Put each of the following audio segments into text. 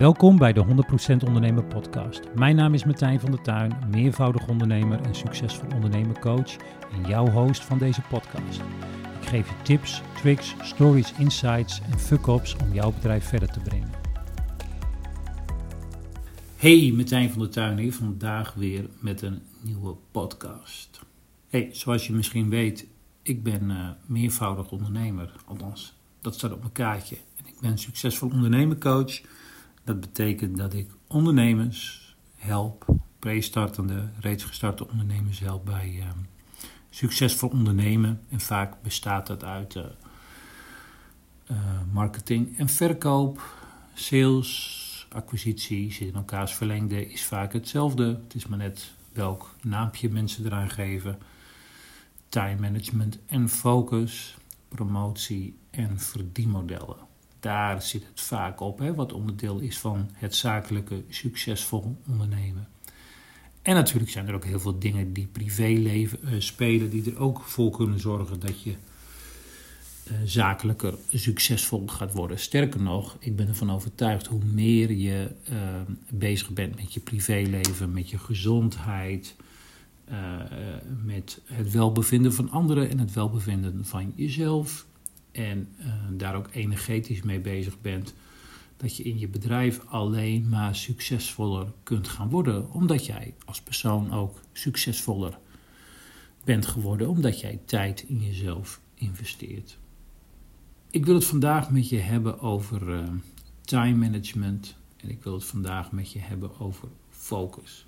Welkom bij de 100% Ondernemer Podcast. Mijn naam is Martijn van der Tuin, meervoudig ondernemer en succesvol ondernemercoach en jouw host van deze podcast. Ik geef je tips, tricks, stories, insights en fuck-ups om jouw bedrijf verder te brengen. Hey, Martijn van der Tuin hier vandaag weer met een nieuwe podcast. Hey, zoals je misschien weet, ik ben uh, meervoudig ondernemer. Althans, dat staat op mijn kaartje. En ik ben succesvol ondernemercoach dat betekent dat ik ondernemers help, pre-startende, reeds gestarte ondernemers help bij uh, succesvol ondernemen. En vaak bestaat dat uit uh, uh, marketing en verkoop, sales, acquisitie, zit in elkaars verlengde, is vaak hetzelfde. Het is maar net welk naampje mensen eraan geven. Time management en focus, promotie en verdienmodellen daar zit het vaak op, hè, wat onderdeel is van het zakelijke succesvol ondernemen. En natuurlijk zijn er ook heel veel dingen die privéleven uh, spelen, die er ook voor kunnen zorgen dat je uh, zakelijker succesvol gaat worden. Sterker nog, ik ben ervan overtuigd hoe meer je uh, bezig bent met je privéleven, met je gezondheid, met het welbevinden van anderen en het welbevinden van jezelf, en uh, daar ook energetisch mee bezig bent, dat je in je bedrijf alleen maar succesvoller kunt gaan worden, omdat jij als persoon ook succesvoller bent geworden, omdat jij tijd in jezelf investeert. Ik wil het vandaag met je hebben over uh, time management en ik wil het vandaag met je hebben over focus.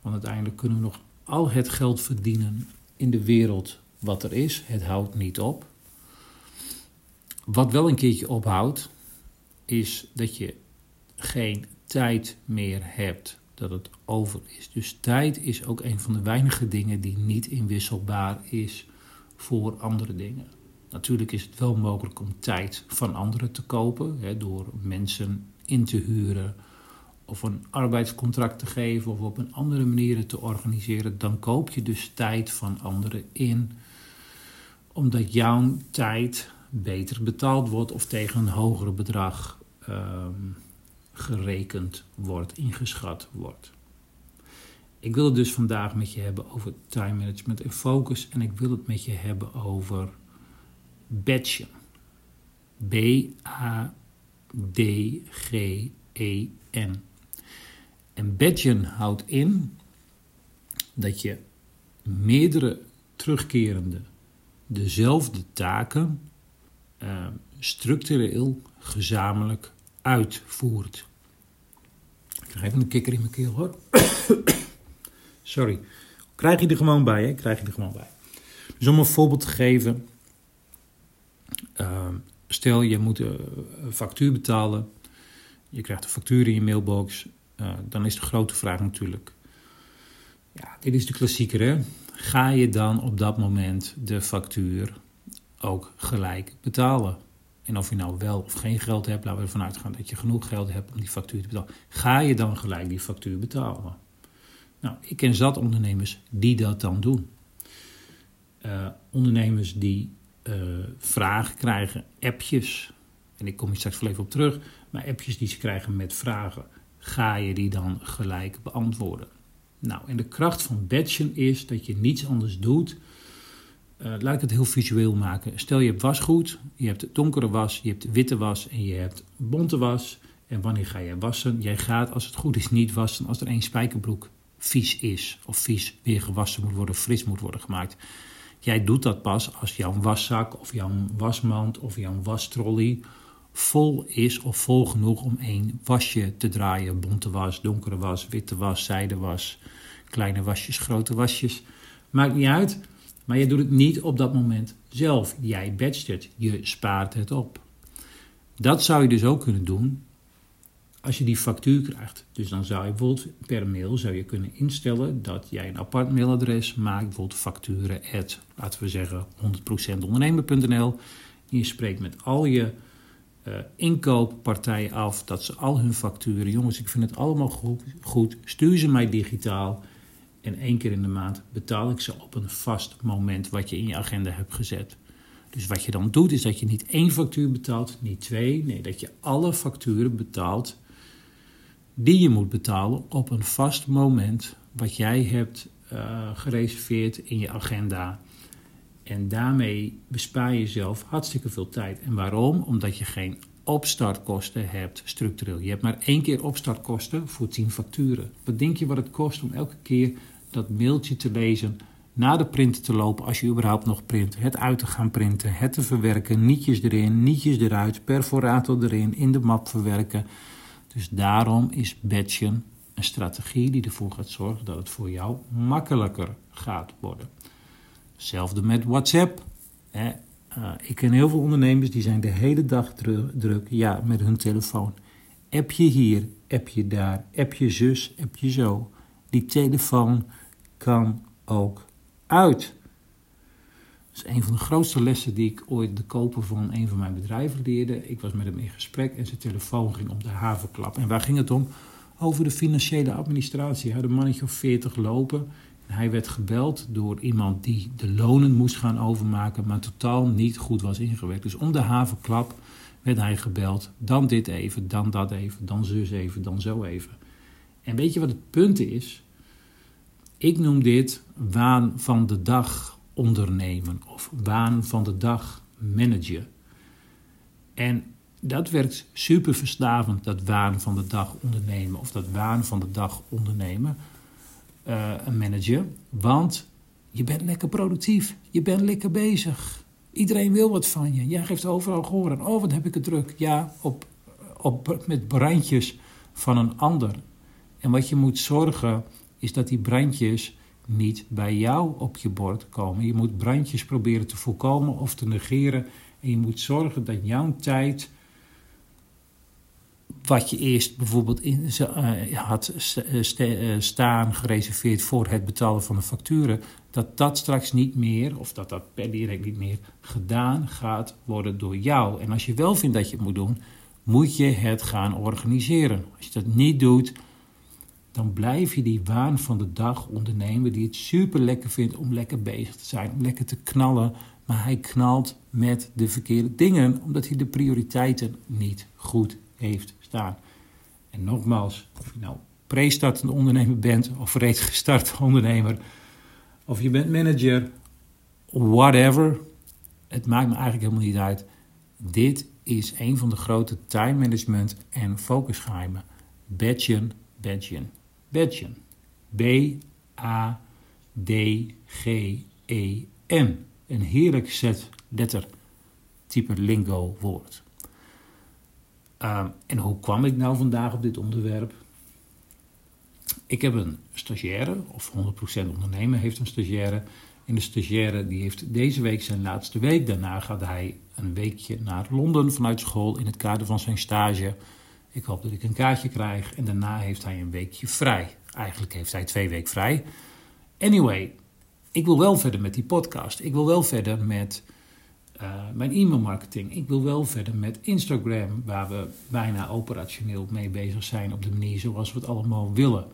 Want uiteindelijk kunnen we nog al het geld verdienen in de wereld wat er is. Het houdt niet op. Wat wel een keertje ophoudt, is dat je geen tijd meer hebt, dat het over is. Dus tijd is ook een van de weinige dingen die niet inwisselbaar is voor andere dingen. Natuurlijk is het wel mogelijk om tijd van anderen te kopen, hè, door mensen in te huren of een arbeidscontract te geven of op een andere manier te organiseren. Dan koop je dus tijd van anderen in, omdat jouw tijd beter betaald wordt of tegen een hoger bedrag um, gerekend wordt, ingeschat wordt. Ik wil het dus vandaag met je hebben over time management en focus en ik wil het met je hebben over batchen. B-A-D-G-E-N. En batchen houdt in dat je meerdere terugkerende dezelfde taken uh, structureel gezamenlijk uitvoert. Ik krijg even een kikker in mijn keel hoor. Sorry. Krijg je er gewoon bij, hè? Krijg je er gewoon bij. Dus om een voorbeeld te geven. Uh, stel, je moet een factuur betalen. Je krijgt een factuur in je mailbox. Uh, dan is de grote vraag natuurlijk. Ja, dit is de klassieker, hè? Ga je dan op dat moment de factuur ook gelijk betalen. En of je nou wel of geen geld hebt, laten we ervan uitgaan dat je genoeg geld hebt om die factuur te betalen. Ga je dan gelijk die factuur betalen? Nou, ik ken zat ondernemers die dat dan doen. Uh, ondernemers die uh, vragen krijgen, appjes. En ik kom hier straks wel even op terug. Maar appjes die ze krijgen met vragen, ga je die dan gelijk beantwoorden? Nou, en de kracht van batchen is dat je niets anders doet uh, laat ik het heel visueel maken. Stel je hebt wasgoed, je hebt donkere was, je hebt witte was en je hebt bonte was. En wanneer ga jij wassen? Jij gaat, als het goed is, niet wassen als er één spijkerbroek vies is. Of vies weer gewassen moet worden, fris moet worden gemaakt. Jij doet dat pas als jouw waszak of jouw wasmand of jouw wastrolley vol is of vol genoeg om één wasje te draaien. Bonte was, donkere was, witte was, zijde was, kleine wasjes, grote wasjes. Maakt niet uit. Maar je doet het niet op dat moment zelf. Jij batcht het, je spaart het op. Dat zou je dus ook kunnen doen als je die factuur krijgt. Dus dan zou je bijvoorbeeld per mail zou je kunnen instellen dat jij een apart mailadres maakt, bijvoorbeeld facturen at, laten we zeggen 100% ondernemer.nl. Je spreekt met al je uh, inkooppartijen af dat ze al hun facturen, jongens, ik vind het allemaal goed, goed, stuur ze mij digitaal. En één keer in de maand betaal ik ze op een vast moment wat je in je agenda hebt gezet. Dus wat je dan doet is dat je niet één factuur betaalt, niet twee. Nee, dat je alle facturen betaalt die je moet betalen op een vast moment wat jij hebt uh, gereserveerd in je agenda. En daarmee bespaar je jezelf hartstikke veel tijd. En waarom? Omdat je geen opstartkosten hebt structureel. Je hebt maar één keer opstartkosten voor 10 facturen. Wat denk je wat het kost om elke keer dat mailtje te lezen, naar de printer te lopen als je überhaupt nog print, het uit te gaan printen, het te verwerken, nietjes erin, nietjes eruit, perforator erin, in de map verwerken. Dus daarom is batchen een strategie die ervoor gaat zorgen dat het voor jou makkelijker gaat worden. Hetzelfde met WhatsApp. Uh, ik ken heel veel ondernemers die zijn de hele dag druk, ja, met hun telefoon. App je hier, app je daar, app je zus, app je zo. Die telefoon kan ook uit. Dat is een van de grootste lessen die ik ooit de koper van een van mijn bedrijven leerde. Ik was met hem in gesprek en zijn telefoon ging om de havenklap. En waar ging het om? Over de financiële administratie. Hij had een mannetje of 40 lopen. En hij werd gebeld door iemand die de lonen moest gaan overmaken, maar totaal niet goed was ingewerkt. Dus om de havenklap werd hij gebeld. Dan dit even, dan dat even, dan zus even, dan zo even. En weet je wat het punt is? Ik noem dit waan van de dag ondernemen of waan van de dag managen. En dat werkt super verstavend, dat waan van de dag ondernemen of dat waan van de dag ondernemen, uh, een manager. Want je bent lekker productief, je bent lekker bezig. Iedereen wil wat van je. Jij geeft overal gehoor aan. Oh, wat heb ik het druk. Ja, op, op, met brandjes van een ander. En wat je moet zorgen is dat die brandjes niet bij jou op je bord komen. Je moet brandjes proberen te voorkomen of te negeren. En je moet zorgen dat jouw tijd, wat je eerst bijvoorbeeld in, uh, had uh, staan, gereserveerd voor het betalen van de facturen, dat dat straks niet meer, of dat dat per direct niet meer gedaan gaat worden door jou. En als je wel vindt dat je het moet doen, moet je het gaan organiseren. Als je dat niet doet, dan blijf je die waan van de dag ondernemen die het super lekker vindt om lekker bezig te zijn, om lekker te knallen. Maar hij knalt met de verkeerde dingen, omdat hij de prioriteiten niet goed heeft staan. En nogmaals, of je nou pre-startende ondernemer bent of reeds gestart ondernemer, of je bent manager, whatever, het maakt me eigenlijk helemaal niet uit. Dit is een van de grote time management en focusgeheimen. Badgen, badgen. B-A-D-G-E-N. Een heerlijk set letter type lingo woord. Uh, en hoe kwam ik nou vandaag op dit onderwerp? Ik heb een stagiaire, of 100% ondernemer heeft een stagiaire. En de stagiaire die heeft deze week zijn laatste week. Daarna gaat hij een weekje naar Londen vanuit school in het kader van zijn stage. Ik hoop dat ik een kaartje krijg. En daarna heeft hij een weekje vrij. Eigenlijk heeft hij twee weken vrij. Anyway, ik wil wel verder met die podcast. Ik wil wel verder met uh, mijn e-mailmarketing. Ik wil wel verder met Instagram, waar we bijna operationeel mee bezig zijn op de manier zoals we het allemaal willen.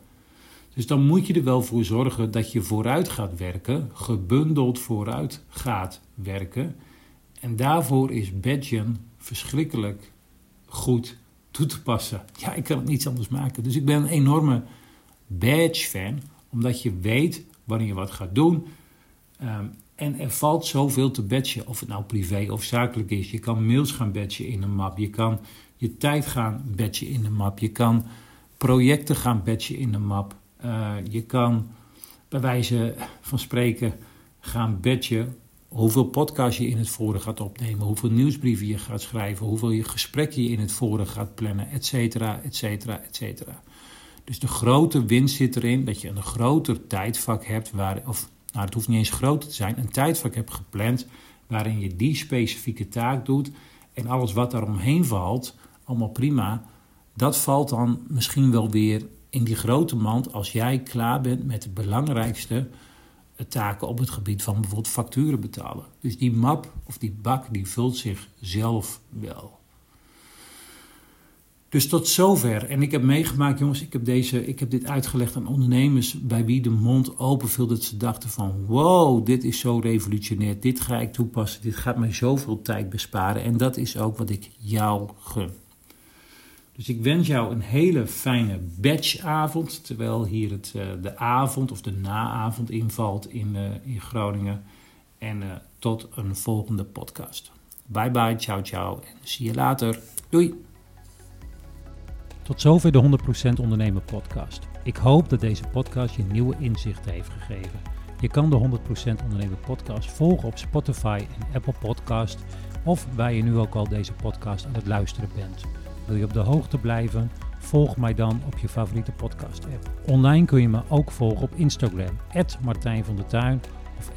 Dus dan moet je er wel voor zorgen dat je vooruit gaat werken, gebundeld vooruit gaat werken. En daarvoor is Badgen verschrikkelijk goed te passen. Ja, ik kan het niets anders maken. Dus ik ben een enorme badge-fan, omdat je weet wanneer je wat gaat doen. Ehm, en er valt zoveel te badgen, of het nou privé of zakelijk is. Je kan mails gaan badgen in een map. Je kan je tijd gaan badgen in een map. Je kan projecten gaan badgen in een map. Uh, je kan bij wijze van spreken gaan badgen hoeveel podcasts je in het forum gaat opnemen, hoeveel nieuwsbrieven je gaat schrijven, hoeveel je gesprekken je in het forum gaat plannen, et cetera, et cetera, et cetera. Dus de grote winst zit erin dat je een groter tijdvak hebt, waar, of nou, het hoeft niet eens groter te zijn, een tijdvak hebt gepland waarin je die specifieke taak doet en alles wat daaromheen valt, allemaal prima, dat valt dan misschien wel weer in die grote mand als jij klaar bent met de belangrijkste taken op het gebied van bijvoorbeeld facturen betalen. Dus die map of die bak die vult zichzelf wel. Dus tot zover. En ik heb meegemaakt, jongens, ik heb, deze, ik heb dit uitgelegd aan ondernemers bij wie de mond open viel dat ze dachten van wow, dit is zo revolutionair, dit ga ik toepassen, dit gaat mij zoveel tijd besparen. En dat is ook wat ik jou gun. Dus ik wens jou een hele fijne batchavond, terwijl hier het, uh, de avond of de naavond invalt in, uh, in Groningen. En uh, tot een volgende podcast. Bye bye, ciao ciao en zie je later. Doei! Tot zover de 100% Ondernemen podcast. Ik hoop dat deze podcast je nieuwe inzichten heeft gegeven. Je kan de 100% Ondernemen podcast volgen op Spotify en Apple Podcast of waar je nu ook al deze podcast aan het luisteren bent. Wil je op de hoogte blijven? Volg mij dan op je favoriete podcast app. Online kun je me ook volgen op Instagram, Martijn van der Tuin of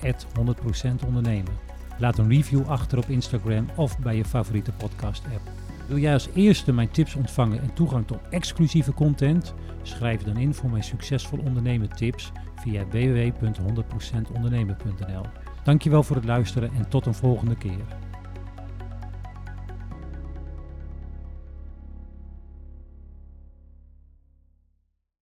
100% Ondernemen. Laat een review achter op Instagram of bij je favoriete podcast app. Wil jij als eerste mijn tips ontvangen en toegang tot exclusieve content? Schrijf dan in voor mijn succesvol ondernemen tips via www.100%ondernemen.nl. Dankjewel voor het luisteren en tot een volgende keer.